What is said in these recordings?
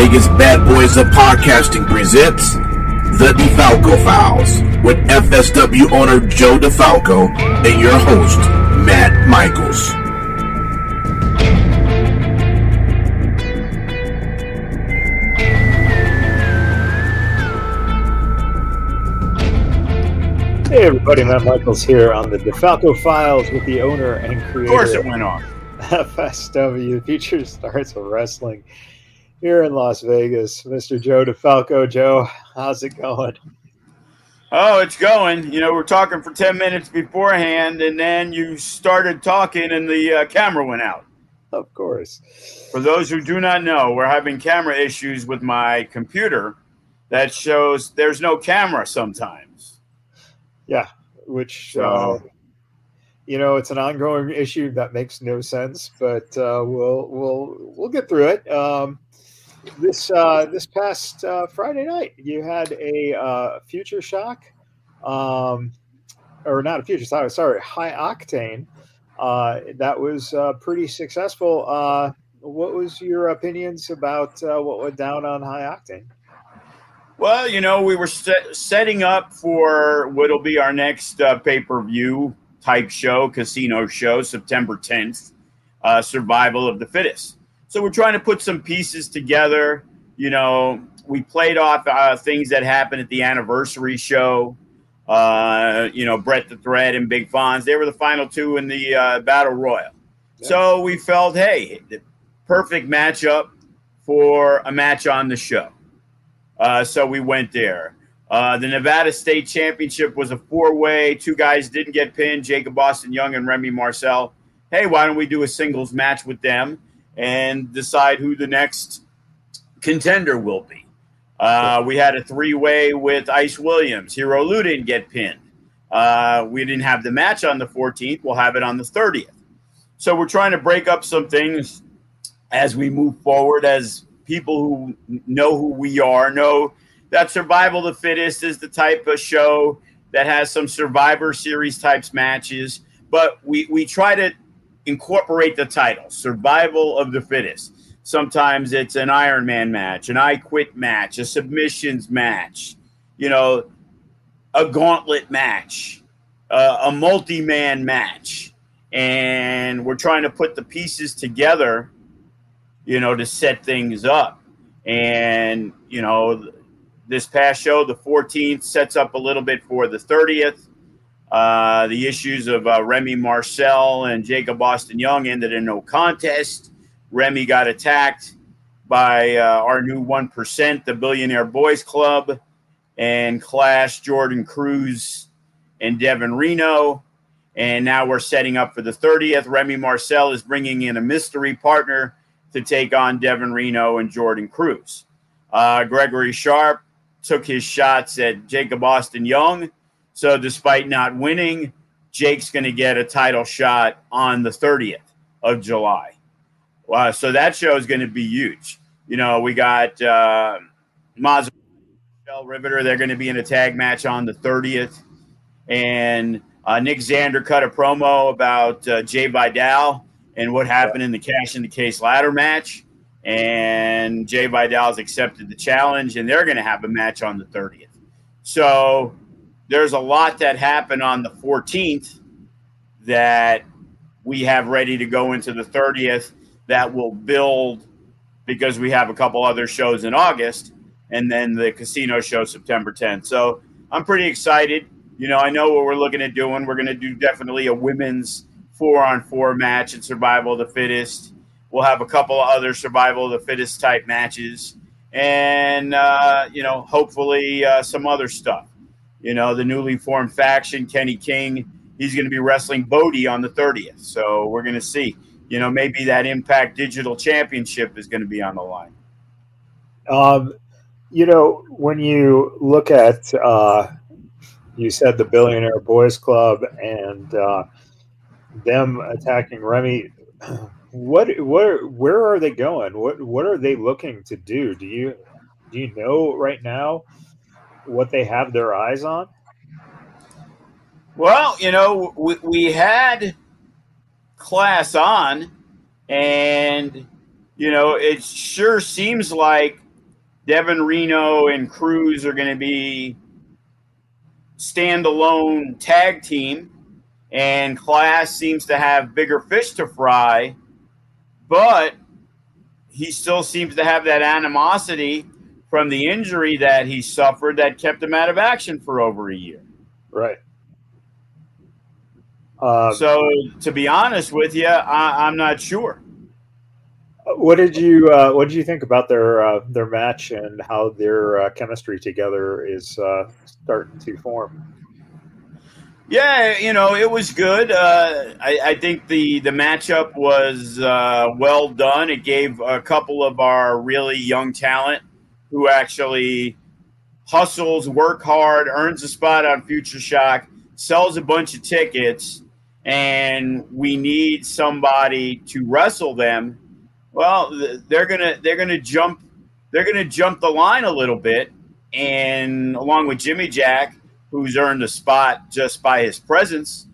Vegas Bad Boys of Podcasting presents The DeFalco Files with FSW owner Joe DeFalco and your host, Matt Michaels. Hey everybody, Matt Michaels here on the DeFalco Files with the owner and creator. Of course, it went off. FSW, the Future Stars of Wrestling here in Las Vegas. Mr. Joe DeFalco. Joe, how's it going? Oh, it's going. You know, we're talking for 10 minutes beforehand, and then you started talking, and the uh, camera went out. Of course. For those who do not know, we're having camera issues with my computer that shows there's no camera sometimes. Yeah, which So- uh, you know it's an ongoing issue that makes no sense, but uh, we'll we'll we'll get through it. Um, this uh, this past uh, Friday night, you had a uh, future shock, um, or not a future shock, sorry, high octane. Uh, that was uh, pretty successful. Uh, what was your opinions about what went down on high octane? Well, you know, we were set, setting up for what'll be our next pay per view type show, casino show, September 10th, uh, Survival of the Fittest. So we're trying to put some pieces together. You know, we played off uh, things that happened at the anniversary show. Uh, you know, Brett the Thread and Big Fonz, they were the final two in the uh, Battle Royal. So we felt, hey, the perfect matchup for a match on the show. Uh, so we went there. Uh, the Nevada State Championship was a four way. Two guys didn't get pinned Jacob Austin Young and Remy Marcel. Hey, why don't we do a singles match with them and decide who the next contender will be? Uh, we had a three way with Ice Williams. Hero Lou didn't get pinned. Uh, we didn't have the match on the 14th. We'll have it on the 30th. So we're trying to break up some things as we move forward as people who know who we are know that survival the fittest is the type of show that has some survivor series types matches but we we try to incorporate the title survival of the fittest sometimes it's an iron man match an i quit match a submissions match you know a gauntlet match uh, a multi-man match and we're trying to put the pieces together you know, to set things up. And, you know, this past show, the 14th, sets up a little bit for the 30th. Uh, the issues of uh, Remy Marcel and Jacob Austin Young ended in no contest. Remy got attacked by uh, our new 1%, the Billionaire Boys Club, and Class Jordan Cruz and Devin Reno. And now we're setting up for the 30th. Remy Marcel is bringing in a mystery partner to take on Devin Reno and Jordan Cruz. Uh, Gregory Sharp took his shots at Jacob Austin Young. So, despite not winning, Jake's going to get a title shot on the 30th of July. Wow, so that show is going to be huge. You know, we got uh, Maz Michelle Riveter. They're going to be in a tag match on the 30th. And uh, Nick Xander cut a promo about uh, Jay Vidal and what happened in the cash in the case ladder match. And Jay Vidal's accepted the challenge, and they're going to have a match on the 30th. So there's a lot that happened on the 14th that we have ready to go into the 30th that will build because we have a couple other shows in August and then the casino show September 10th. So I'm pretty excited. You know, I know what we're looking at doing. We're going to do definitely a women's four on four match in Survival of the Fittest. We'll have a couple of other Survival of the Fittest type matches, and uh, you know, hopefully uh, some other stuff. You know, the newly formed faction, Kenny King, he's going to be wrestling Bodie on the 30th. So we're going to see. You know, maybe that Impact Digital Championship is going to be on the line. Um, you know, when you look at, uh, you said the Billionaire Boys Club and uh, them attacking Remy. What, what, where are they going? What, what are they looking to do? Do you, do you know right now what they have their eyes on? Well, you know, we, we had class on, and you know, it sure seems like Devin Reno and Cruz are going to be standalone tag team, and Class seems to have bigger fish to fry, but he still seems to have that animosity from the injury that he suffered that kept him out of action for over a year. Right. Um, so, to be honest with you, I, am not sure. What did you uh, What did you think about their uh, their match and how their uh, chemistry together is uh, starting to form? Yeah, you know, it was good. Uh, I, I, think the the matchup was uh, well done. It gave a couple of our really young talent who actually hustles, work hard, earns a spot on Future Shock, sells a bunch of tickets, and we need somebody to wrestle them. Well, they're gonna they're gonna jump they're gonna jump the line a little bit, and along with Jimmy Jack, who's earned a spot just by his presence.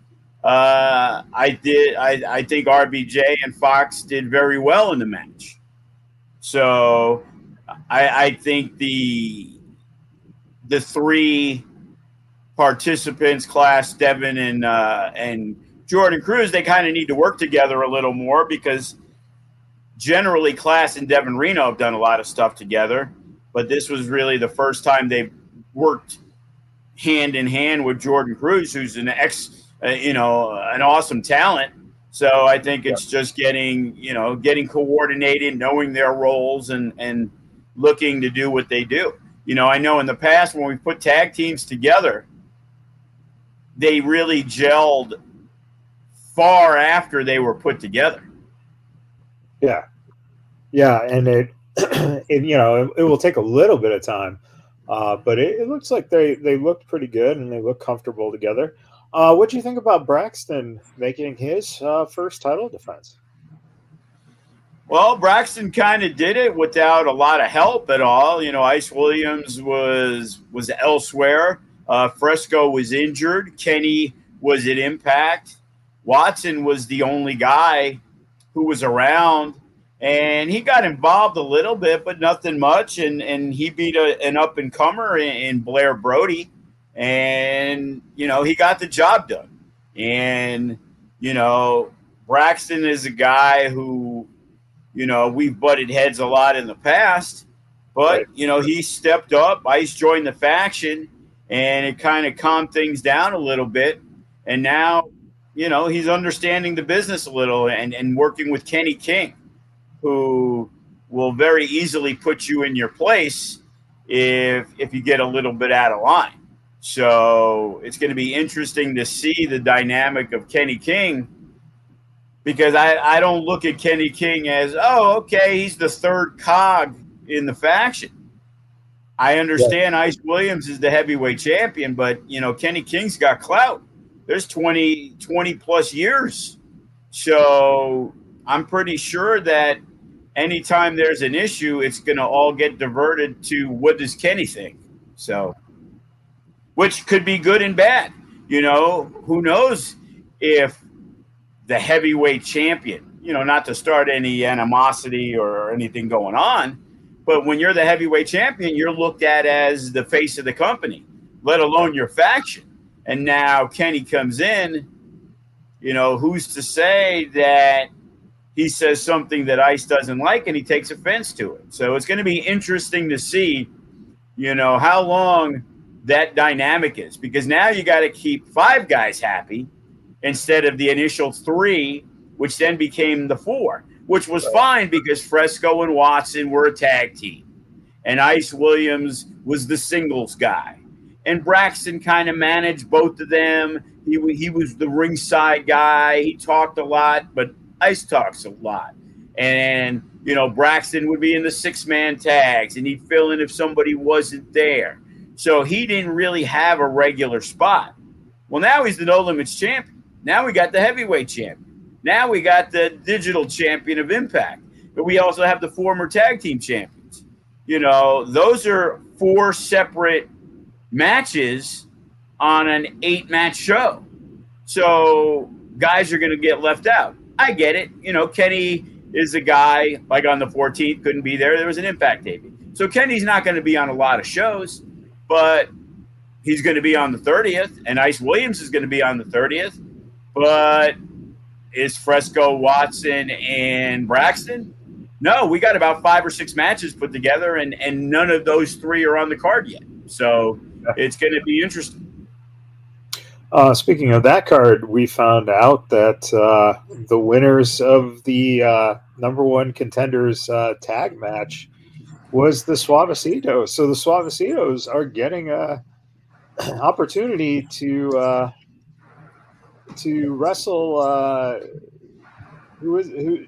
Uh, I did. I, I think RBJ and Fox did very well in the match. So I, I think the the three participants, class Devin and uh, and Jordan Cruz, they kind of need to work together a little more because generally class and Devin Reno have done a lot of stuff together, but this was really the first time they've worked hand in hand with Jordan Cruz, who's an ex, uh, you know, an awesome talent. So I think it's yeah. just getting, you know, getting coordinated, knowing their roles, and and looking to do what they do. You know, I know in the past when we put tag teams together, they really gelled far after they were put together. Yeah. Yeah. And it, it you know, it, it, will take a little bit of time, uh, but it, it, looks like they, they looked pretty good and they look comfortable together. Uh, what do you think about Braxton making his uh, first title defense? Well, Braxton kind of did it without a lot of help at all. You know, Ice Williams was was elsewhere. Uh, Fresco was injured. Kenny was at Impact. Watson was the only guy who was around, and he got involved a little bit, but nothing much. And and he beat a, an up and comer in, in Blair Brody, and you know he got the job done. And you know Braxton is a guy who you know, we've butted heads a lot in the past, but right. you know, he stepped up. Ice joined the faction, and it kind of calmed things down a little bit. And now, you know, he's understanding the business a little and and working with Kenny King, who will very easily put you in your place if if you get a little bit out of line. So it's going to be interesting to see the dynamic of Kenny King because I, I don't look at Kenny King as, oh, okay, he's the third cog in the faction. I understand yeah. Ice Williams is the heavyweight champion, but you know, Kenny King's got clout. There's 20, 20 plus years. So I'm pretty sure that anytime there's an issue, it's going to all get diverted to what does Kenny think? So, which could be good and bad. You know, who knows if the heavyweight champion. You know, not to start any animosity or anything going on, but when you're the heavyweight champion, you're looked at as the face of the company, let alone your faction. And now Kenny comes in, you know, who's to say that he says something that Ice doesn't like and he takes offense to it? So it's going to be interesting to see, you know, how long that dynamic is because now you got to keep five guys happy instead of the initial three, which then became the four, which was fine because Fresco and Watson were a tag team. And Ice Williams was the singles guy. And Braxton kind of managed both of them. He, he was the ringside guy. He talked a lot, but Ice talks a lot. And you know, Braxton would be in the six man tags and he'd fill in if somebody wasn't there. So he didn't really have a regular spot. Well, now he's the no limits champion. Now we got the heavyweight champion. Now we got the digital champion of Impact. But we also have the former tag team champions. You know, those are four separate matches on an eight match show. So guys are going to get left out. I get it. You know, Kenny is a guy like on the 14th couldn't be there. There was an impact taping. So Kenny's not going to be on a lot of shows, but he's going to be on the 30th, and Ice Williams is going to be on the 30th. But is Fresco Watson and Braxton? No, we got about five or six matches put together, and and none of those three are on the card yet. So it's going to be interesting. Uh, speaking of that card, we found out that uh, the winners of the uh, number one contenders uh, tag match was the Suavecitos. So the Suavecitos are getting a opportunity to uh, to wrestle. Uh, who is who?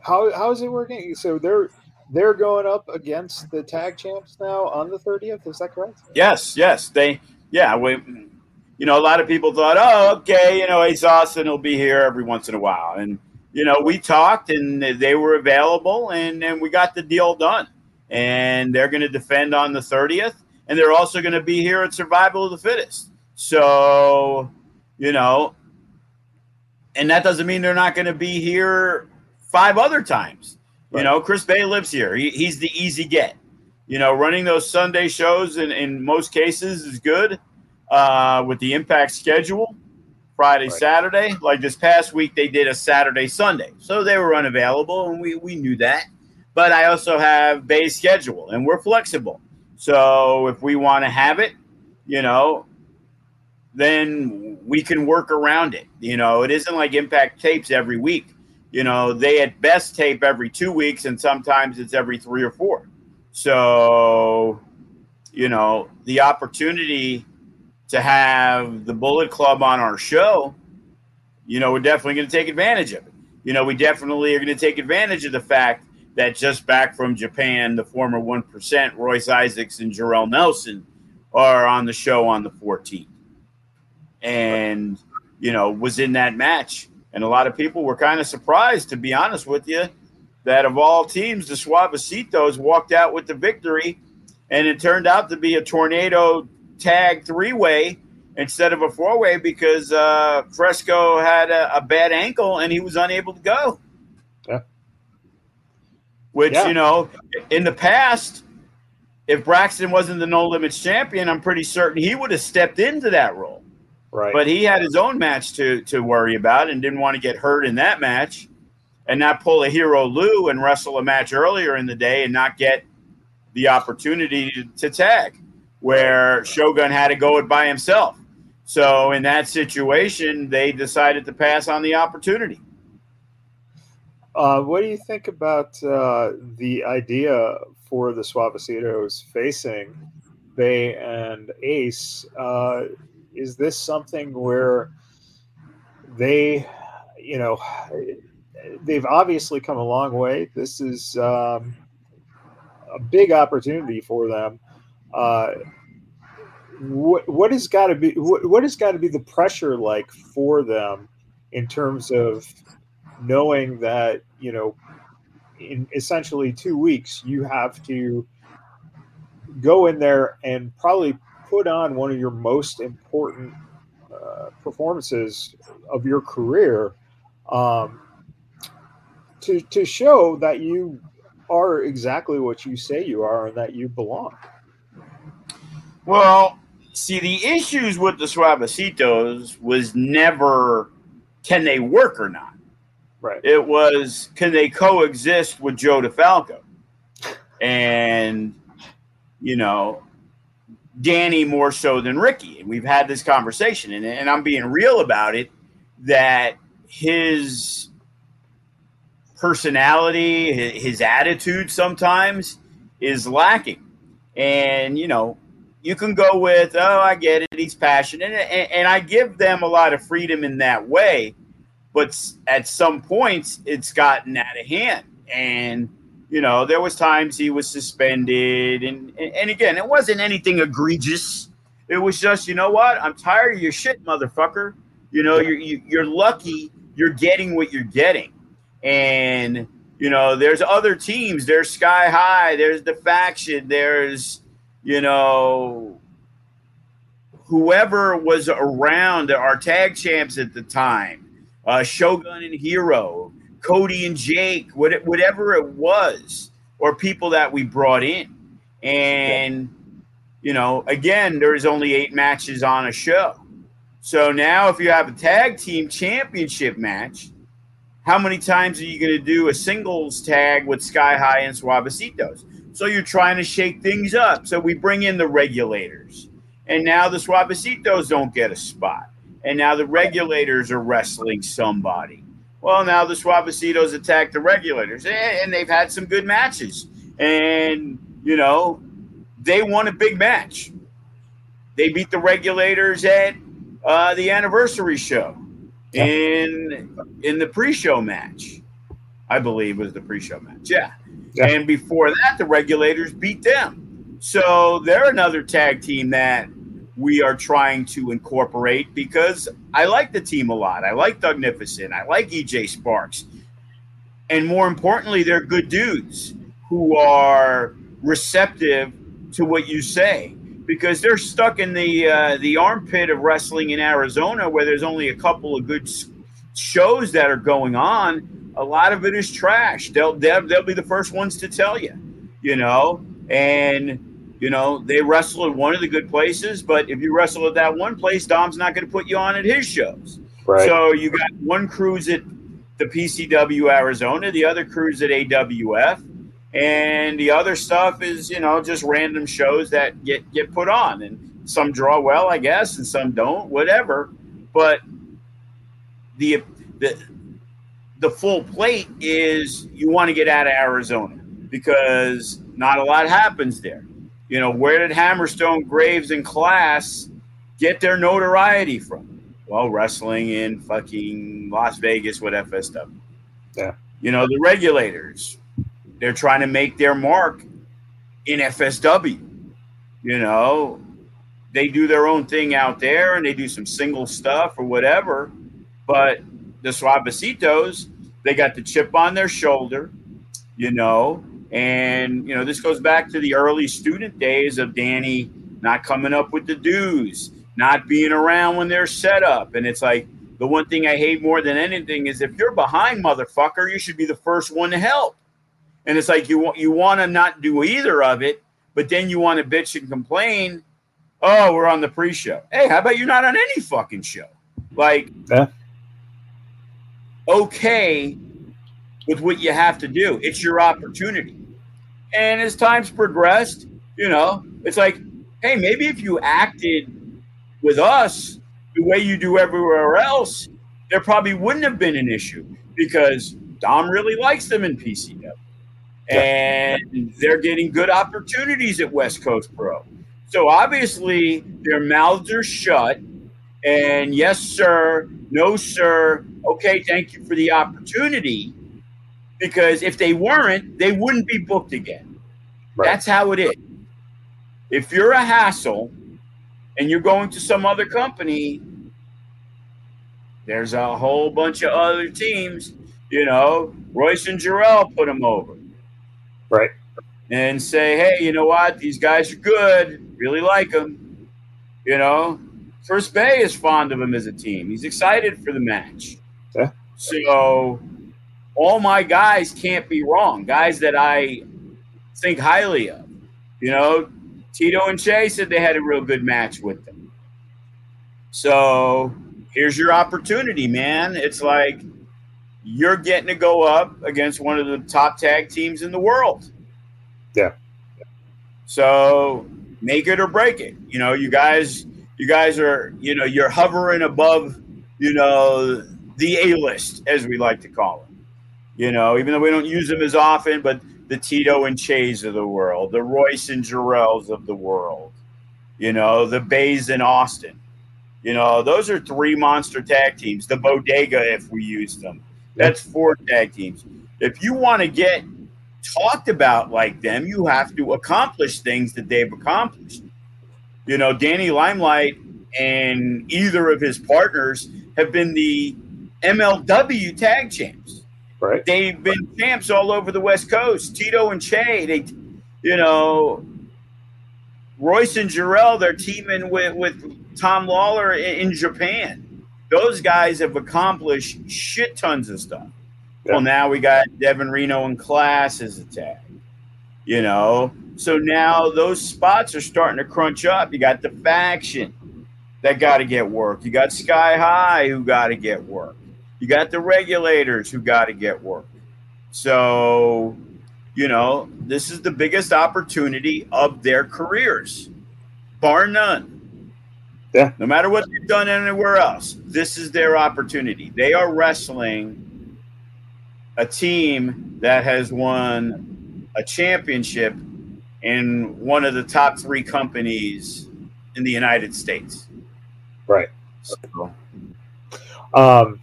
How how is it working? So they're they're going up against the tag champs now on the thirtieth. Is that correct? Yes, yes. They yeah. We you know, a lot of people thought, oh, okay, you know, Ace Austin will be here every once in a while. And, you know, we talked and they were available and, and we got the deal done. And they're going to defend on the 30th. And they're also going to be here at Survival of the Fittest. So, you know, and that doesn't mean they're not going to be here five other times. Right. You know, Chris Bey lives here. He, he's the easy get. You know, running those Sunday shows in, in most cases is good uh, with the impact schedule Friday, right. Saturday. Like this past week, they did a Saturday, Sunday. So they were unavailable, and we, we knew that. But I also have base schedule, and we're flexible. So if we want to have it, you know, then we can work around it. You know, it isn't like impact tapes every week. You know, they at best tape every two weeks, and sometimes it's every three or four. So, you know, the opportunity to have the Bullet Club on our show, you know, we're definitely going to take advantage of it. You know, we definitely are going to take advantage of the fact that just back from Japan, the former 1%, Royce Isaacs and Jorel Nelson are on the show on the 14th. And, you know, was in that match. And a lot of people were kind of surprised, to be honest with you, that of all teams, the Suavecitos walked out with the victory. And it turned out to be a tornado tag three way instead of a four way because uh, Fresco had a, a, bad ankle and he was unable to go. Yeah. Which, yeah. you know, in the past, if Braxton wasn't the no limits champion, I'm pretty certain he would have stepped into that role. Right. But he had his own match to to worry about and didn't want to get hurt in that match and not pull a hero Lou and wrestle a match earlier in the day and not get the opportunity to, tag where Shogun had to go it by himself. So in that situation, they decided to pass on the opportunity. Uh, what do you think about uh, the idea for the Suavecitos facing Bey and Ace? Uh, is this something where they, you know, they've obviously come a long way. This is um, a big opportunity for them uh, what what has got to be what, what has got to be the pressure like for them in terms of knowing that you know in essentially two weeks you have to go in there and probably put on one of your most important uh, performances of your career um, to to show that you are exactly what you say you are and that you belong. Well, see, the issues with the Suavecitos was never can they work or not. Right. It was can they coexist with Joe DeFalco? And, you know, Danny more so than Ricky. And we've had this conversation, and, and I'm being real about it that his personality, his attitude sometimes is lacking. And, you know, you can go with, oh, I get it, he's passionate, and, and, I give them a lot of freedom in that way. But at some points, it's gotten out of hand, and you know, there was times he was suspended, and and again, it wasn't anything egregious. It was just, you know what? I'm tired of your shit, motherfucker. You know, you're you, you're lucky you're getting what you're getting, and you know, there's other teams. There's Sky High. There's the faction. There's you know whoever was around our tag champs at the time, uh, Shogun and Hero, Cody and Jake, whatever it was, or people that we brought in. And, you know, again, there's only eight matches on a show. So now, if you have a tag team championship match, how many times are you going to do a singles tag with Sky High and Suavecitos? So you're trying to shake things up. So we bring in the regulators. And now the Suavecitos don't get a spot. And now the regulators are wrestling somebody. Well, now the Suavecitos attack the regulators, and they've had some good matches. And, you know, they won a big match. They beat the regulators at uh, the anniversary show in in the pre-show match. I believe was the pre-show match. Yeah. yeah. And before that, the regulators beat them. So they're another tag team that we are trying to incorporate because I like the team a lot. I like Doug Dougnificent. I like EJ Sparks. And more importantly, they're good dudes who are receptive to what you say because they're stuck in the uh, the armpit of wrestling in Arizona where there's only a couple of good shows that are going on. A lot of it is trash. They'll, they'll they'll be the first ones to tell you, you know. And you know, they wrestle at one of the good places, but if you wrestle at that one place, Dom's not going to put you on at his shows. Right. So you got one cruise at the PCW Arizona, the other cruise at AWF, and the other stuff is, you know, just random shows that get get put on, and some draw well, I guess, and some don't, whatever. But the the the full plate is you want to get out of Arizona because not a lot happens there. You know, where did Hammerstone, Graves, and Class get their notoriety from? Well, wrestling in fucking Las Vegas with FSW. Yeah. You know, the regulators, they're trying to make their mark in FSW. You know, they do their own thing out there and they do some single stuff or whatever. But the Suavecitos, they got the chip on their shoulder, you know, and, you know, this goes back to the early student days of Danny not coming up with the dues, not being around when they're set up. And it's like the one thing I hate more than anything is if you're behind, motherfucker, you should be the first one to help. And it's like you want you want to not do either of it, but then you want to bitch and complain. Oh, we're on the pre-show. Hey, how about you're not on any fucking show? Like, yeah. okay, with what you have to do. It's your opportunity. And as time's progressed, you know, it's like, hey, maybe if you acted with us the way you do everywhere else, there probably wouldn't have been an issue because Dom really likes them in PCW. And they're getting good opportunities at West Coast Pro. So obviously their mouths are shut. And yes, sir, no, sir. Okay, thank you for the opportunity because if they weren't, they wouldn't be booked again. Right. That's how it is. If you're a hassle and you're going to some other company, there's a whole bunch of other teams. You know, Royce and Jorel put them over. Right. And say, hey, you know what? These guys are good. Really like them. You know, Chris Bey is fond of him as a team. He's excited for the match. Yeah. So all my guys can't be wrong. Guys that I think highly of. You know, Tito and Che said they had a real good match with them. So here's your opportunity, man. It's like you're getting to go up against one of the top tag teams in the world. Yeah. So make it or break it. You know, you guys, you guys are, you know, you're hovering above, you know, the A list, as we like to call it. You know, even though we don't use them as often, but the Tito and Che's of the world, the Royce and Jorels of the world, you know, the Beys and Austin. You know, those are three monster tag teams. The Bodega, if we use them, that's four tag teams. If you want to get talked about like them. You have to accomplish things that they've accomplished. You know, Danny Limelight and either of his partners have been the MLW tag champs. Right. They've been champs all over the West Coast. Tito and Che, they, you know, Royce and Jorel, they're teaming with, with Tom Lawlor in, in Japan. Those guys have accomplished shit tons of stuff. Yeah. Well, now we got Devin Reno and Class as a tag. You know, so now those spots are starting to crunch up. You got the faction that got to get work. You got Sky High who got to get work. You got the regulators who got to get work. So, you know, this is the biggest opportunity of their careers, bar none. Yeah. No matter what they've done anywhere else, this is their opportunity. They are wrestling a team that has won a championship in one of the top three companies in the United States. Right. So. Um,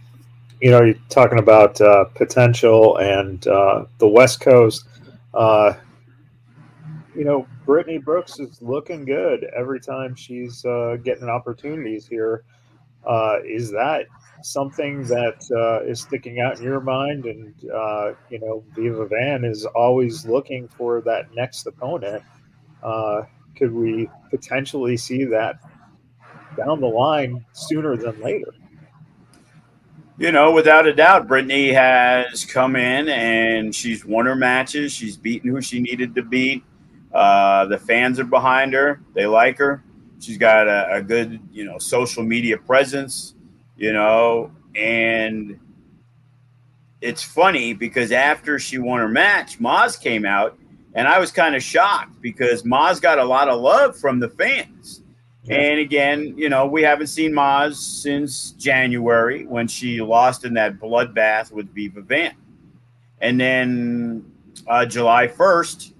you know, you're talking about uh, potential and uh, the West Coast. Uh, you know, Brittany Brooks is looking good every time she's uh, getting opportunities here. Uh, is that something that uh, is sticking out in your mind? And you know, Viva Van is always looking for that next opponent. could we potentially see that down the line sooner than later? You know, without a doubt, Brittany has come in and she's won her matches. She's beaten who she needed to beat. Uh, the fans are behind her. They like her. She's got a, a good, you know, social media presence, you know, and it's funny because after she won her match, Maz came out and I was kind of shocked because Maz got a lot of love from the fans. And again, you know, we haven't seen Maz since January when she lost in that bloodbath with Viva Van. And then uh, July 1st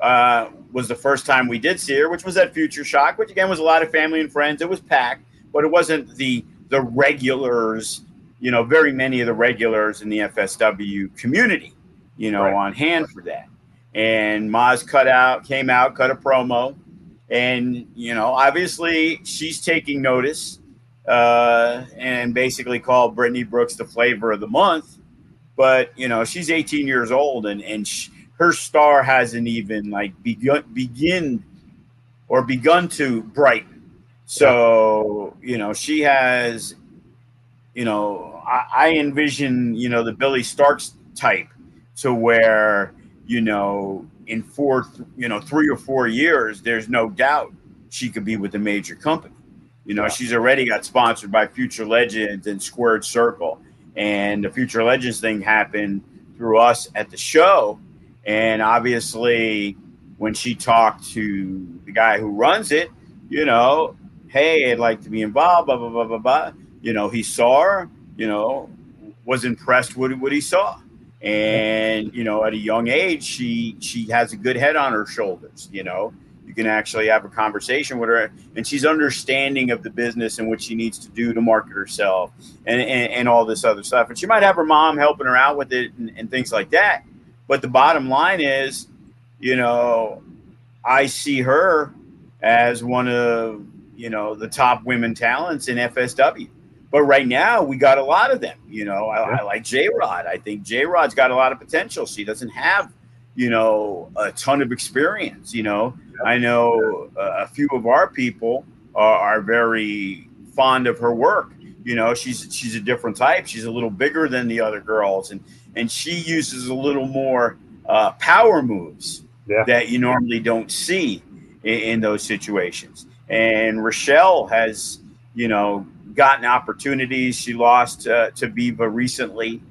uh, was the first time we did see her, which was at Future Shock, which again was a lot of family and friends. It was packed, but it wasn't the the regulars, you know, very many of the regulars in the FSW community, you know, right. on hand for that. And Maz cut out, came out, cut a promo and you know obviously she's taking notice uh, and basically called Brittany Brooks the flavor of the month. But you know she's 18 years old and and she, her star hasn't even like begun begin or begun to brighten. So you know she has, you know I, I envision you know the Billie Starkz type to where you know in four, you know, three or four years, there's no doubt she could be with a major company. You know, yeah. she's already got sponsored by Future Legends and Squared Circle, and the Future Legends thing happened through us at the show. And obviously, when she talked to the guy who runs it, you know, hey, I'd like to be involved, blah blah blah blah blah. You know, he saw her, you know, was impressed with what he saw and you know at a young age she she has a good head on her shoulders you know? You can actually have a conversation with her and she's understanding of the business and what she needs to do to market herself and, and, and all this other stuff. And she might have her mom helping her out with it and, and things like that. But the bottom line is you know i see her as one of you know the top women talents in fsw but right now, we got a lot of them. You know, I, I like J Rod. I think J Rod's got a lot of potential. She doesn't have, you know, a ton of experience. You know, I know a few of our people are, are very fond of her work. You know, she's she's a different type. She's a little bigger than the other girls, and and she uses a little more uh, power moves yeah. that you normally don't see in, in those situations. And Rochelle has, you know, gotten opportunities. She lost uh, to Viva recently,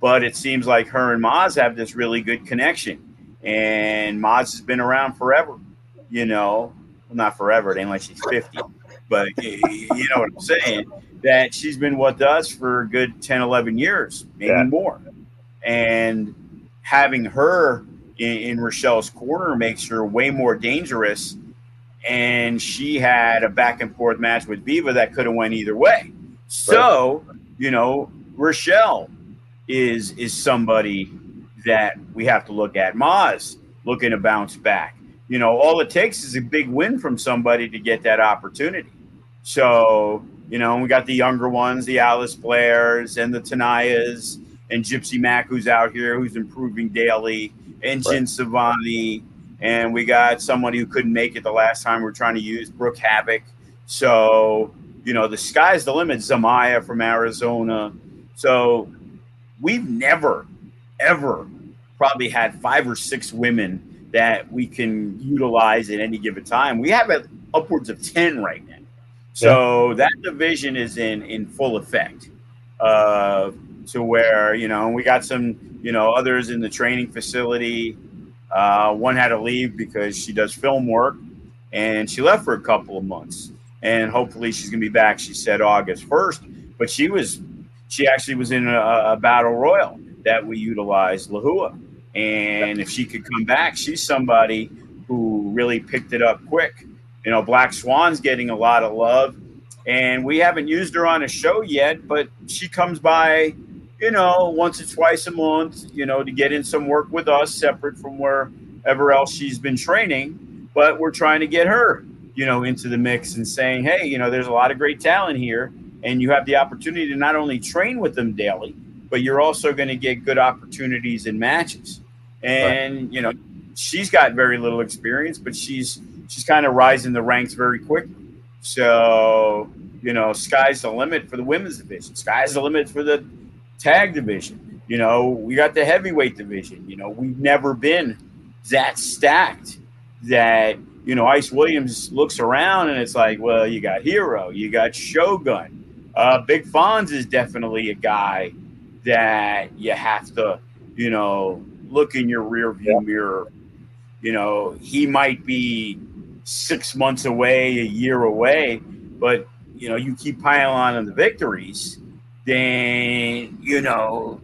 but it seems like her and Maz have this really good connection. And Maz has been around forever, you know, well, not forever. It ain't like she's 50, but you know what I'm saying? That she's been with us for a good 10, 11 years, maybe yeah. more. And having her in, in Rochelle's corner makes her way more dangerous and she had a back and forth match with Viva that could have went either way. So, right. you know, Rochelle is is somebody that we have to look at. Maz looking to bounce back. You know, all it takes is a big win from somebody to get that opportunity. So, you know, we got the younger ones, the Alice Blairs and the Tanayas and Gypsy Mac, who's out here, who's improving daily, and Jin right. Savani. And we got somebody who couldn't make it the last time we are trying to use, Brooke Havoc. So, you know, the sky's the limit. Zamaya from Arizona. So we've never, ever probably had five or six women that we can utilize at any given time. We have upwards of 10 right now. So yeah. that division is in, in full effect. Uh, to where, you know, we got some, you know, others in the training facility. Uh, one had to leave because she does film work and she left for a couple of months and hopefully she's going to be back. She said August 1st, but she was she actually was in a, a battle royal that we utilized Lahua, and if she could come back, she's somebody who really picked it up quick. You know, Black Swan's getting a lot of love, and we haven't used her on a show yet, but she comes by, you know, once or twice a month, you know, to get in some work with us, separate from wherever else she's been training. But we're trying to get her you know, into the mix and saying, hey, you know, there's a lot of great talent here, and you have the opportunity to not only train with them daily, but you're also going to get good opportunities in matches. And right. you know, she's got very little experience, but she's she's kind of rising the ranks very quickly. So you know, sky's the limit for the women's division. Sky's the limit for the tag division. You know, we got the heavyweight division. You know, we've never been that stacked that you know, Ice Williams looks around and it's like, well, you got Hero, you got Shogun. Uh, Big Fonz is definitely a guy that you have to, you know, look in your rear view mirror. You know, he might be six months away, a year away, but, you know, you keep piling on the victories, then, you know,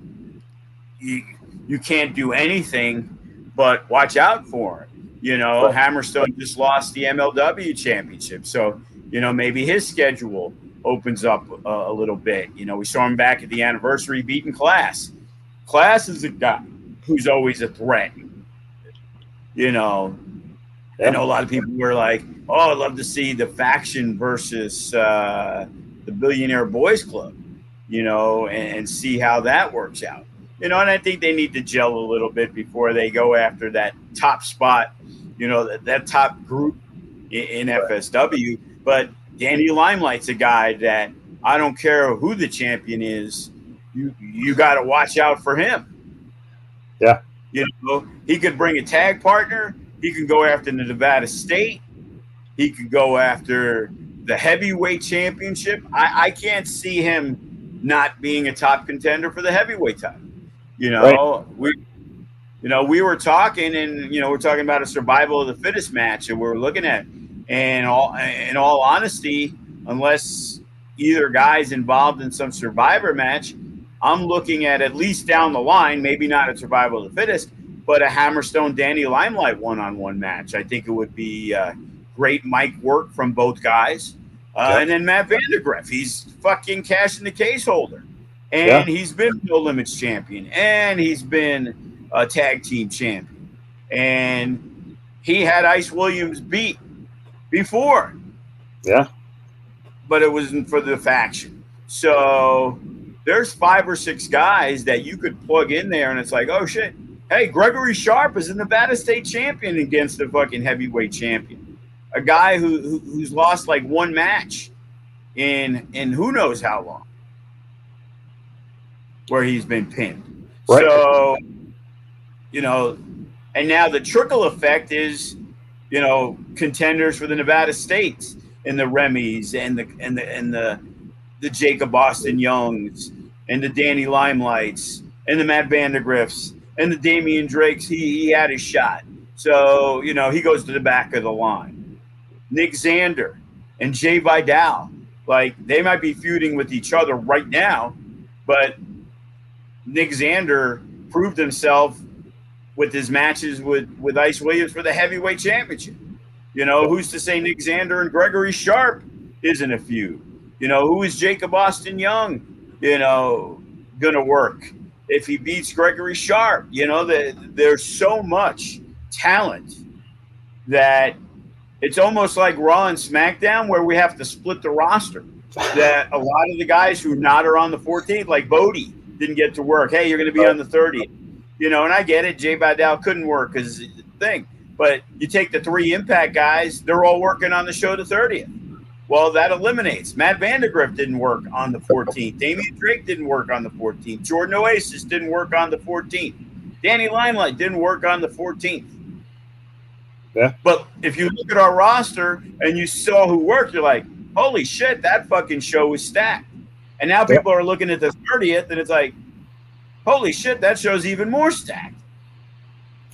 you, you can't do anything but watch out for him. You know, Hammerstone just lost the MLW championship. So, you know, maybe his schedule opens up a, a little bit. You know, we saw him back at the anniversary beating Class. Class is a guy who's always a threat. You know, I know a lot of people were like, oh, I'd love to see the faction versus uh, the Billionaire Boys Club, you know, and, and see how that works out. You know, and I think they need to gel a little bit before they go after that top spot you know, that, that top group in, in FSW. But Danny Limelight's a guy that I don't care who the champion is, you you got to watch out for him. Yeah. You know, he could bring a tag partner. He can go after the Nevada State. He could go after the heavyweight championship. I, I can't see him not being a top contender for the heavyweight title. You know, right. we you know, we were talking and, you know, we're talking about a survival of the fittest match and we're looking at, and all, in all honesty, unless either guy's involved in some survivor match, I'm looking at at least down the line, maybe not a survival of the fittest, but a Hammerstone Danny Limelight one on one match. I think it would be uh, great mic work from both guys. Uh, yeah. And then Matt Vandergriff, he's fucking cashing the case holder. And yeah. he's been no limits champion. And he's been a tag team champion. And he had Ice Williams beat before. Yeah. But it wasn't for the faction. So there's five or six guys that you could plug in there, and it's like, oh shit. Hey, Gregory Sharp is a Nevada State champion against a fucking heavyweight champion. A guy who, who who's lost like one match in in who knows how long. Where he's been pinned. Right. So you know, and now the trickle effect is, you know, contenders for the Nevada States and the Remy's and the and the and the the Jacob Austin Youngs and the Danny Limelights and the Matt Vandergriffs and the Damian Drakes. He he had his shot. So, you know, he goes to the back of the line. Nick Xander and Jay Vidal, like they might be feuding with each other right now, but Nick Xander proved himself with his matches with with Ice Williams for the heavyweight championship. You know, who's to say Nick Xander and Gregory Sharp isn't a feud? You know, who is Jacob Austin Young? You know, gonna work if he beats Gregory Sharp. You know, that there's so much talent that it's almost like Raw and SmackDown where we have to split the roster. That a lot of the guys who not are on the 14th, like Bodie, didn't get to work. Hey, you're going to be on the 30th. You know, and I get it. Jay Vidal couldn't work because the thing. But you take the three Impact guys; they're all working on the show the 30th. Well, that eliminates Matt Vandagriff didn't work on the 14th. Damian Drake didn't work on the 14th. Jordan Oasis didn't work on the 14th. Danny Limelight didn't work on the 14th. Yeah. But if you look at our roster and you saw who worked, you're like, holy shit, that fucking show was stacked. And now people are looking at the 30th and it's like, holy shit, that show's even more stacked.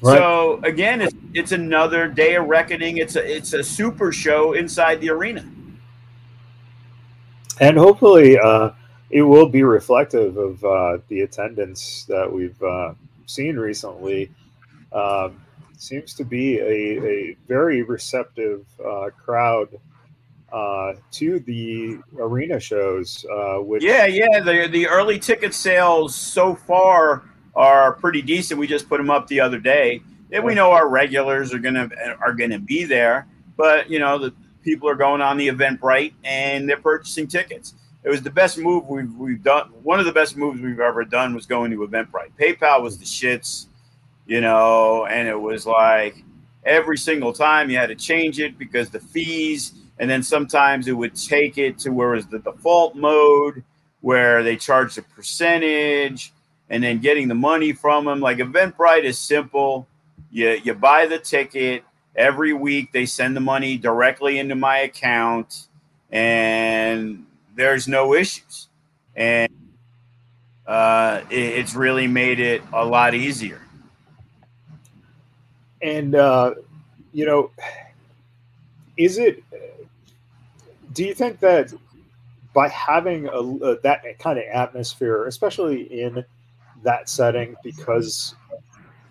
Right. So again, it's it's another day of reckoning. It's a it's a super show inside the arena and hopefully uh, it will be reflective of uh, the attendance that we've uh, seen recently. Um, seems to be a, a very receptive uh, crowd uh, to the arena shows. Uh, which yeah, yeah, the the early ticket sales so far are pretty decent. We just put them up the other day. And we know our regulars are gonna are gonna be there, but you know the people are going on the Eventbrite and they're purchasing tickets. It was the best move we've, we've done. One of the best moves we've ever done was going to Eventbrite. PayPal was the shits, you know, and it was like every single time you had to change it because the fees, and then sometimes it would take it to where was the default mode where they charged a percentage and then getting the money from them. Like Eventbrite is simple. You, you buy the ticket, every week they send the money directly into my account and there's no issues and uh, it, it's really made it a lot easier and uh, you know is it do you think that by having a, a, that kind of atmosphere especially in that setting because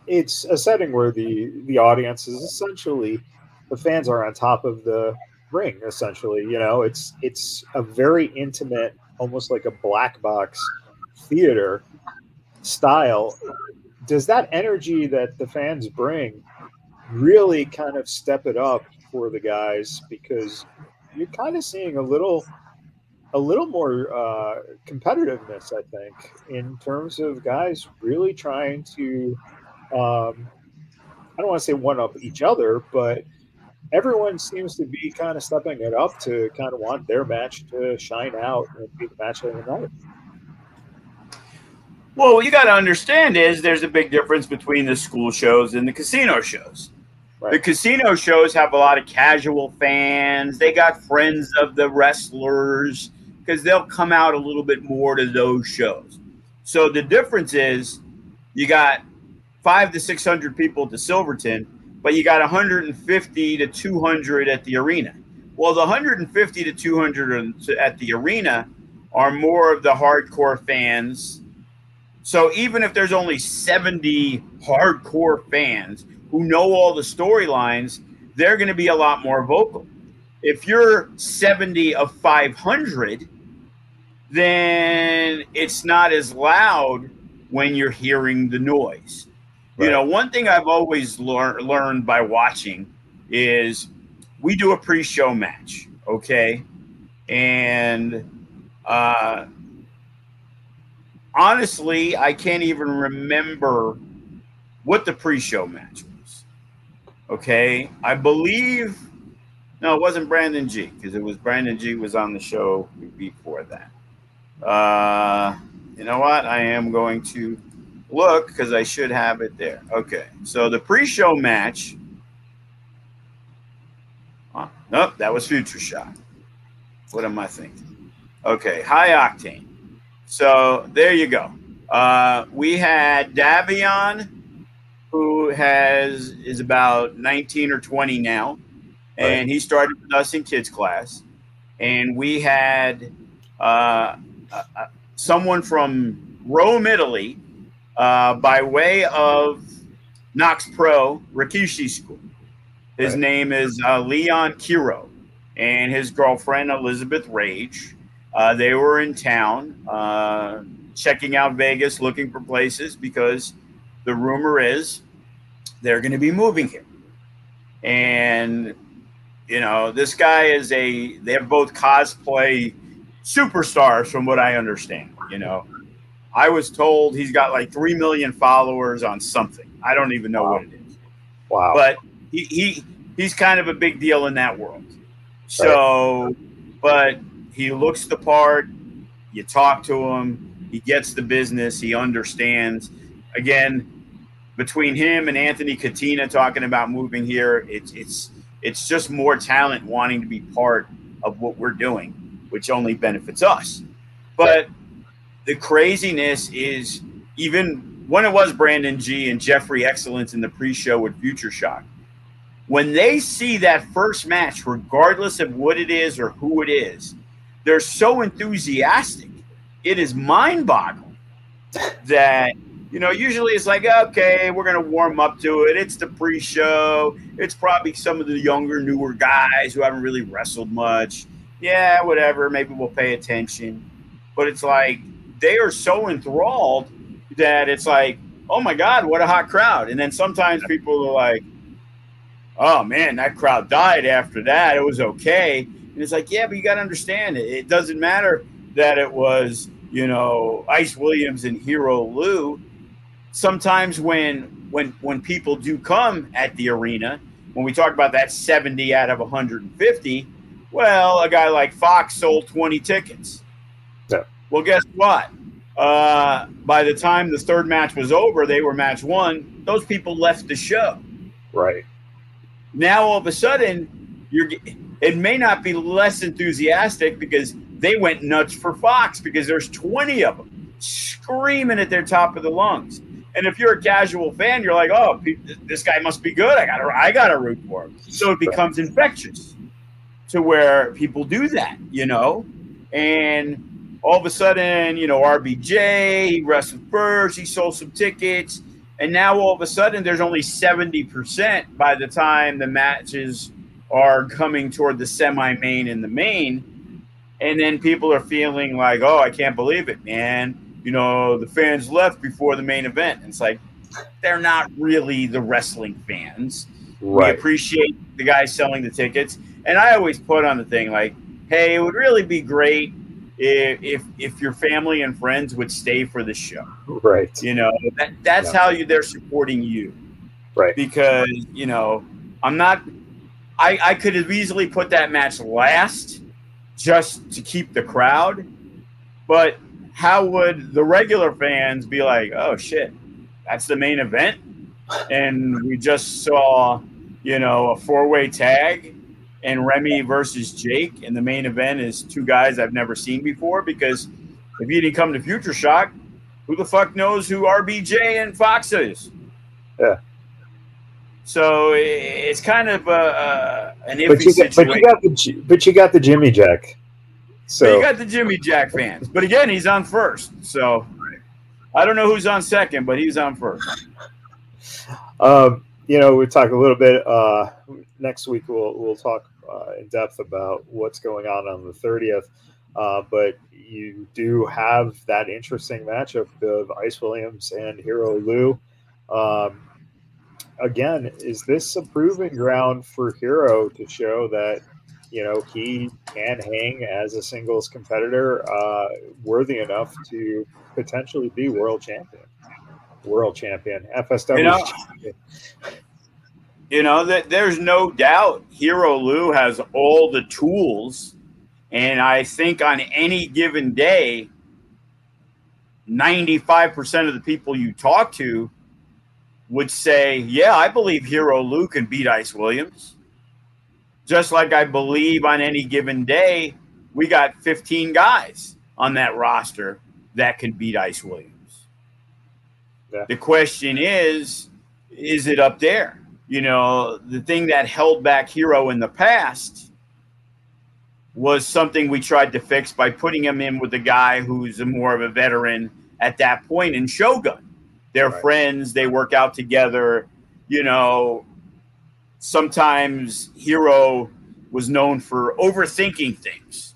it's a setting where the the audience is essentially the fans are on top of the ring essentially you know? It's it's a very intimate almost like a black box theater style. Does that energy that the fans bring really kind of step it up for the guys because you're kind of seeing a little a little more uh, competitiveness i think in terms of guys really trying to um, I don't want to say one up each other, but everyone seems to be kind of stepping it up to kind of want their match to shine out and be the match of the night. Well, you got to understand is there's a big difference between the school shows and the casino shows. The casino shows have a lot of casual fans. They got friends of the wrestlers because they'll come out a little bit more to those shows. So the difference is you got five to 600 people to Silverton, but you got 150 to 200 at the arena. Well, the 150 to 200 at the arena are more of the hardcore fans. So even if there's only 70 hardcore fans who know all the storylines, they're going to be a lot more vocal. If you're 70 of 500, then it's not as loud when you're hearing the noise. Right. You know, one thing I've always lear- learned by watching is we do a pre-show match, okay, and uh, honestly, I can't even remember what the pre-show match was. Okay, I believe no, it wasn't Brandon G because it was Brandon G was on the show before that. Uh, you know what? I am going to look because I should have it there. Okay, so the pre-show match. Oh, nope, that was Future Shock. What am I thinking? Okay, high octane. So there you go. Uh, we had Davion, has is about 19 or 20 now, and right. he started with us in kids class. And we had uh, uh, uh someone from Rome, Italy, uh, by way of KnokX Pro Rikishi School. His right. name is uh, Leon Kiro and his girlfriend Elizabeth Rage. Uh, they were in town. Uh, checking out Vegas, looking for places because the rumor is they're going to be moving him. And you know, this guy is a they're both cosplay superstars from what I understand, you know. I was told he's got like 3 million followers on something. I don't even know wow. what it is. Wow. But he, he he's kind of a big deal in that world. So, right. but he looks the part. You talk to him, he gets the business, he understands. Again, between him and Anthony Katina talking about moving here, it's it's it's just more talent wanting to be part of what we're doing, which only benefits us. But the craziness is even when it was Brandon G and Jeffrey Excellence in the pre-show with Future Shock, when they see that first match, regardless of what it is or who it is, they're so enthusiastic. It is mind-boggling that you know, usually it's like, okay, we're going to warm up to it. It's the pre show. It's probably some of the younger, newer guys who haven't really wrestled much. Yeah, whatever. Maybe we'll pay attention. But it's like they are so enthralled that it's like, oh my God, what a hot crowd. And then sometimes people are like, oh man, that crowd died after that. It was okay. And it's like, yeah, but you got to understand it. It doesn't matter that it was, you know, Ice Williams and Hero Lou sometimes when when when people do come at the arena, when we talk about that 70 out of 150, well, a guy like Fox sold 20 tickets. Yeah. Well, guess what? Uh, by the time the third match was over, they were match one. Those people left the show. Right. Now all of a sudden, you're. It may not be less enthusiastic because they went nuts for Fox because there's 20 of them screaming at their top of the lungs. And if you're a casual fan, you're like, oh, this guy must be good. I gotta, I gotta root for him. So it becomes infectious to where people do that, you know. And all of a sudden, you know, RBJ, he wrestled first, he sold some tickets, and now all of a sudden, there's only seventy percent by the time the matches are coming toward the semi-main and the main, and then people are feeling like, oh, I can't believe it, man you know, the fans left before the main event. And it's like, they're not really the wrestling fans. Right. We appreciate the guys selling the tickets. And I always put on the thing like, hey, it would really be great if if, if your family and friends would stay for the show. Right. You know, that, that's yeah. how you they're supporting you. Right. Because, you know, I'm not I, I could have easily put that match last just to keep the crowd. But how would the regular fans be like, oh shit, that's the main event? And we just saw, you know, a four way tag and Remy versus Jake. And the main event is two guys I've never seen before because if you didn't come to Future Shock, who the fuck knows who RBJ and Fox is? Yeah. So it's kind of a, a an iffy but you, got, situation. but you got the but you got the Jimmy Jack. So you got the Jimmy Jack fans, but again, he's on first. So I don't know who's on second, but he's on first. Um, you know, we talk a little bit uh, next week. We'll we'll talk uh, in depth about what's going on on the thirtieth. Uh, but you do have that interesting matchup of Ice Williams and Hero Lou. Um, again, is this a proving ground for Hero to show that you know he can hang as a singles competitor uh, worthy enough to potentially be world champion. World champion. Fsw you know, champion. you know that there's no doubt hero lou has all the tools and i think on any given day 95% of the people you talk to would say yeah i believe hero lou can beat ice williams just like I believe on any given day, we got 15 guys on that roster that can beat Ice Williams. Yeah. The question is, is it up there? You know, the thing that held back Hero in the past was something we tried to fix by putting him in with a guy who's a more of a veteran at that point in Shogun. They're right. friends, they work out together. You know, sometimes Hero was known for overthinking things.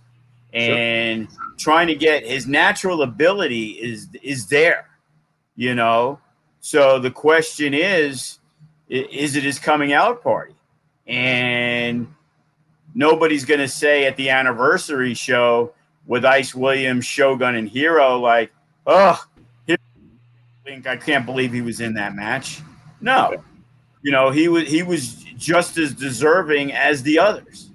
and sure. trying to get his natural ability is is there, you know. So the question is, is it his coming out party? And nobody's going to say at the anniversary show with Ice Williams, Shogun, and Hero, like, oh, I can't believe he was in that match. No, you know he was he was just as deserving as the others.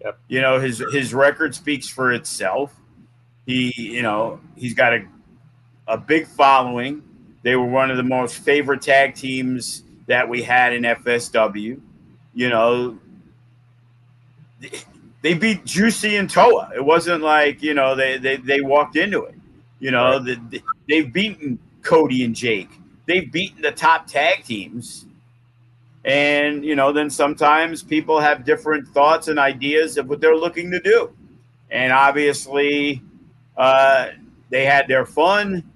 Yep. You know his his record speaks for itself. He you know he's got a a big following. They were one of the most favorite tag teams that we had in FSW. You know, they beat Juicy and Toa. It wasn't like you know they they, they walked into it. You know, right. the, they've beaten Cody and Jake. They've beaten the top tag teams. And, you know, then sometimes people have different thoughts and ideas of what they're looking to do. And obviously, uh, they had their fun,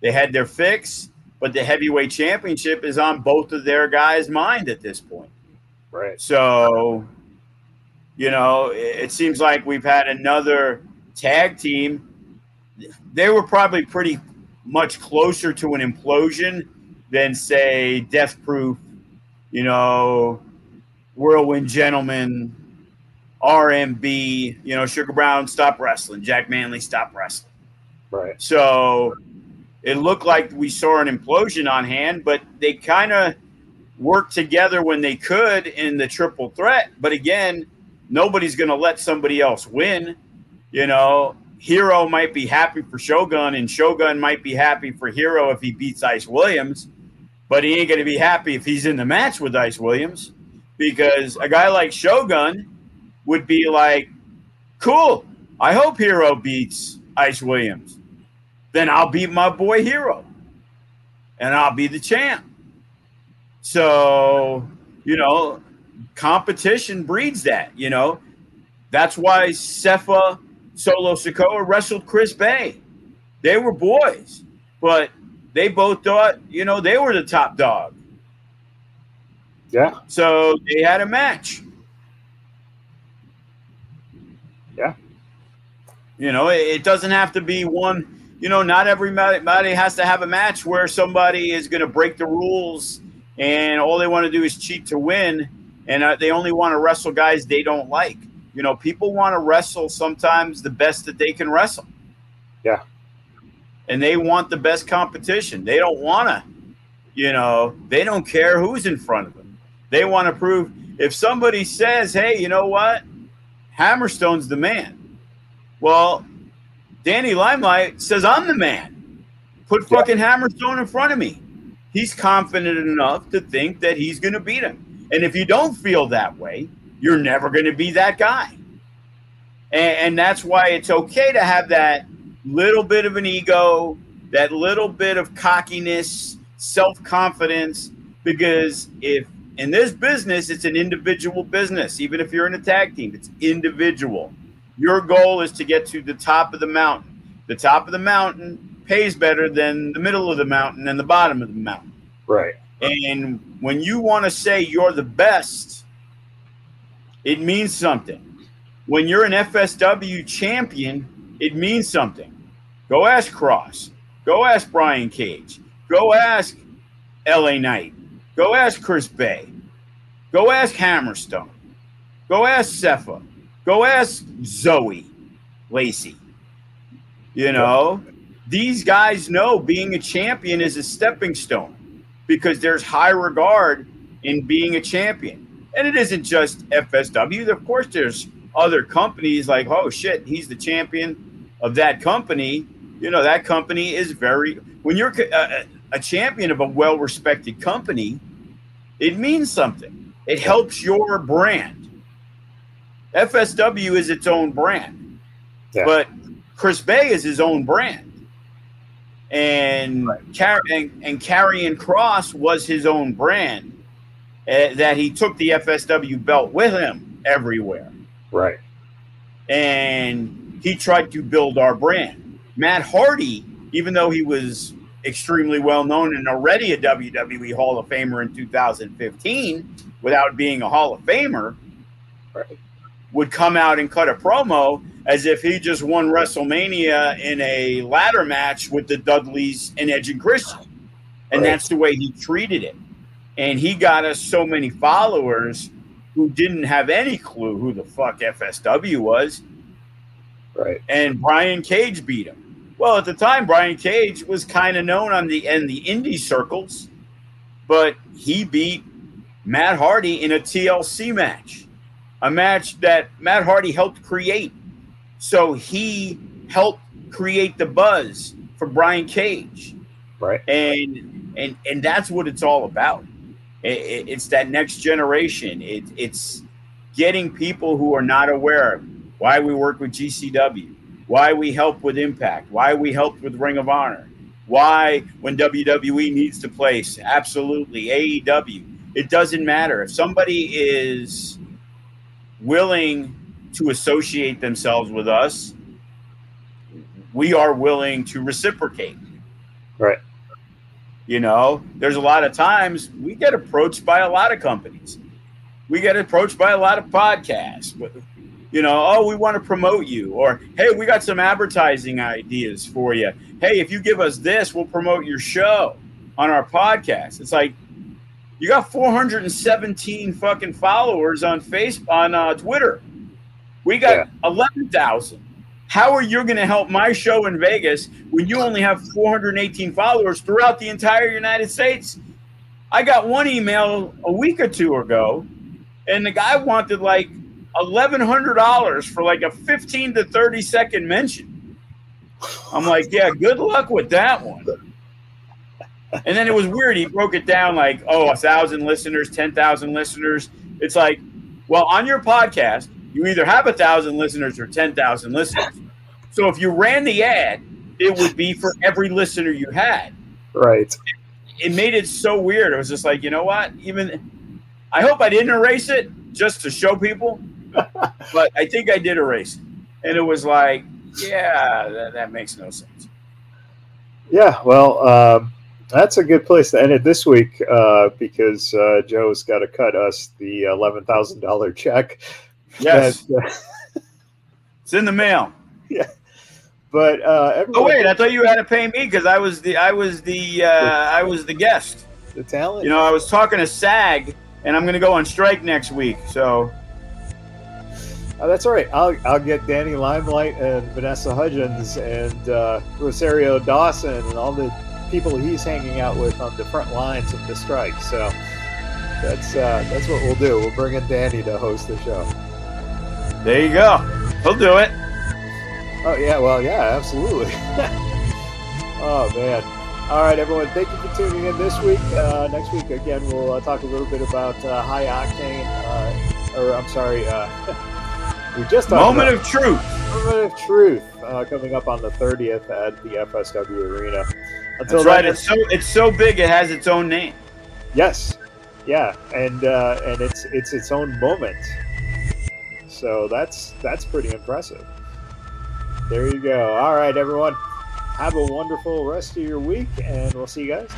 they had their fix, but the heavyweight championship is on both of their guys' mind at this point. Right. So, you know, it seems like we've had another tag team. They were probably pretty much closer to an implosion than, say, Death Proof, you know, Whirlwind Gentleman, RMB, you know, Sugar Brown stop wrestling, Jack Manley stop wrestling. Right. So it looked like we saw an implosion on hand, but they kind of worked together when they could in the triple threat. But again, nobody's going to let somebody else win. You know, Hero might be happy for Shogun, and Shogun might be happy for Hero if he beats Ice Williams, but he ain't going to be happy if he's in the match with Ice Williams because a guy like Shogun would be like, cool, I hope Hero beats Ice Williams. Then I'll beat my boy Hero and I'll be the champ. So, you know, competition breeds that, you know. That's why Sefa Solo Sikoa wrestled Chris Bey. They were boys, but they both thought, you know, they were the top dog. Yeah. So they had a match. Yeah. You know, it, it doesn't have to be one. You know, not everybody has to have a match where somebody is going to break the rules and all they want to do is cheat to win, and uh, they only want to wrestle guys they don't like. You know, people want to wrestle sometimes the best that they can wrestle. Yeah. And they want the best competition. They don't want to, you know, they don't care who's in front of them. They want to prove if somebody says, hey, you know what? Hammerstone's the man. Well, Danny Limelight says, I'm the man. Put fucking. Hammerstone in front of me. He's confident enough to think that he's going to beat him. And if you don't feel that way, you're never going to be that guy. And, and that's why it's okay to have that little bit of an ego, that little bit of cockiness, self confidence, because if in this business, it's an individual business, even if you're in a tag team, it's individual. Your goal is to get to the top of the mountain. The top of the mountain pays better than the middle of the mountain and the bottom of the mountain. Right. And when you want to say you're the best, it means something. When you're an FSW champion, it means something. Go ask Kross. Go ask Brian Cage. Go ask LA Knight. Go ask Chris Bey. Go ask Hammerstone. Go ask Sefa. Go ask Zoe Lacey. You know, these guys know being a champion is a stepping stone because there's high regard in being a champion. And it isn't just FSW. Of course, there's other companies like, oh shit, he's the champion of that company. You know, that company is very, when you're a, a champion of a well respected company, it means something. It helps your brand. FSW is its own brand, yeah. but Chris Bey is his own brand. And, right. Car- and, and Kross was his own brand uh, that he took the FSW belt with him everywhere. Right. And he tried to build our brand. Matt Hardy, even though he was extremely well known and already a WWE Hall of Famer in 2015, without being a Hall of Famer, right. would come out and cut a promo as if he just won WrestleMania in a ladder match with the Dudleys and Edge and Christian. And Right. that's the way he treated it. And he got us so many followers who didn't have any clue who the fuck FSW was. Right. And Brian Cage beat him. Well, at the time, Brian Cage was kind of known on the in the indie circles, but he beat Matt Hardy in a TLC match, a match that Matt Hardy helped create. So he helped create the buzz for Brian Cage Right. and and and that's what it's all about. I- I- it's that next generation. It, it's getting people who are not aware why we work with GCW, why we help with Impact, why we helped with Ring of Honor, why when WWE needs to place absolutely AEW. It doesn't matter if somebody is willing to associate themselves with us. We are willing to reciprocate. Right. You know, there's a lot of times we get approached by a lot of companies. We get approached by a lot of podcasts. You know, oh, we want to promote you, or hey, we got some advertising ideas for you. Hey, if you give us this, we'll promote your show on our podcast. It's like you got 417 fucking followers on face on uh, Twitter. We got 11,000. How are you going to help my show in Vegas when you only have 418 followers throughout the entire United States? I got one email a week or two ago, and the guy wanted like $1,100 for like a 15 to 30 second mention. I'm like, yeah, good luck with that one. And then it was weird. He broke it down like, oh, a thousand listeners, 10,000 listeners. It's like, well, on your podcast, you either have a thousand listeners or 10,000 listeners. So if you ran the ad, it would be for every listener you had. Right. It made it so weird. It was just like, you know what? Even I hope I didn't erase it just to show people, but I think I did erase it. And it was like, yeah, that, that makes no sense. Yeah. Well, um, that's a good place to end it this week uh, because uh, Joe's got to cut us the eleven thousand dollar check. Yes, That, it's in the mail. Yeah. But uh, Oh wait, I thought you had to pay me because I was the I was the uh, I was the guest. the talent. You know, I was talking to SAG, and I'm going to go on strike next week. So Oh, that's all right. I'll, I'll get Danny Limelight and Vanessa Hudgens and uh, Rosario Dawson and all the people he's hanging out with on the front lines of the strike. So that's uh, that's what we'll do. We'll bring in Danny to host the show. there you go. He'll do it. Oh yeah, well yeah, absolutely. oh man. All right, everyone. Thank you for tuning in this week. Uh, next week again, we'll uh, talk a little bit about uh, high octane, uh, or I'm sorry, uh, we just Moment of truth. Moment of Truth uh, coming up on the 30th at the FSW Arena. Until That's right. then, It's so it's so big. It has its own name. yes, yeah, and uh, and it's it's its own moment. So that's that's pretty impressive. There you go. All right, everyone. Have a wonderful rest of your week, and we'll see you guys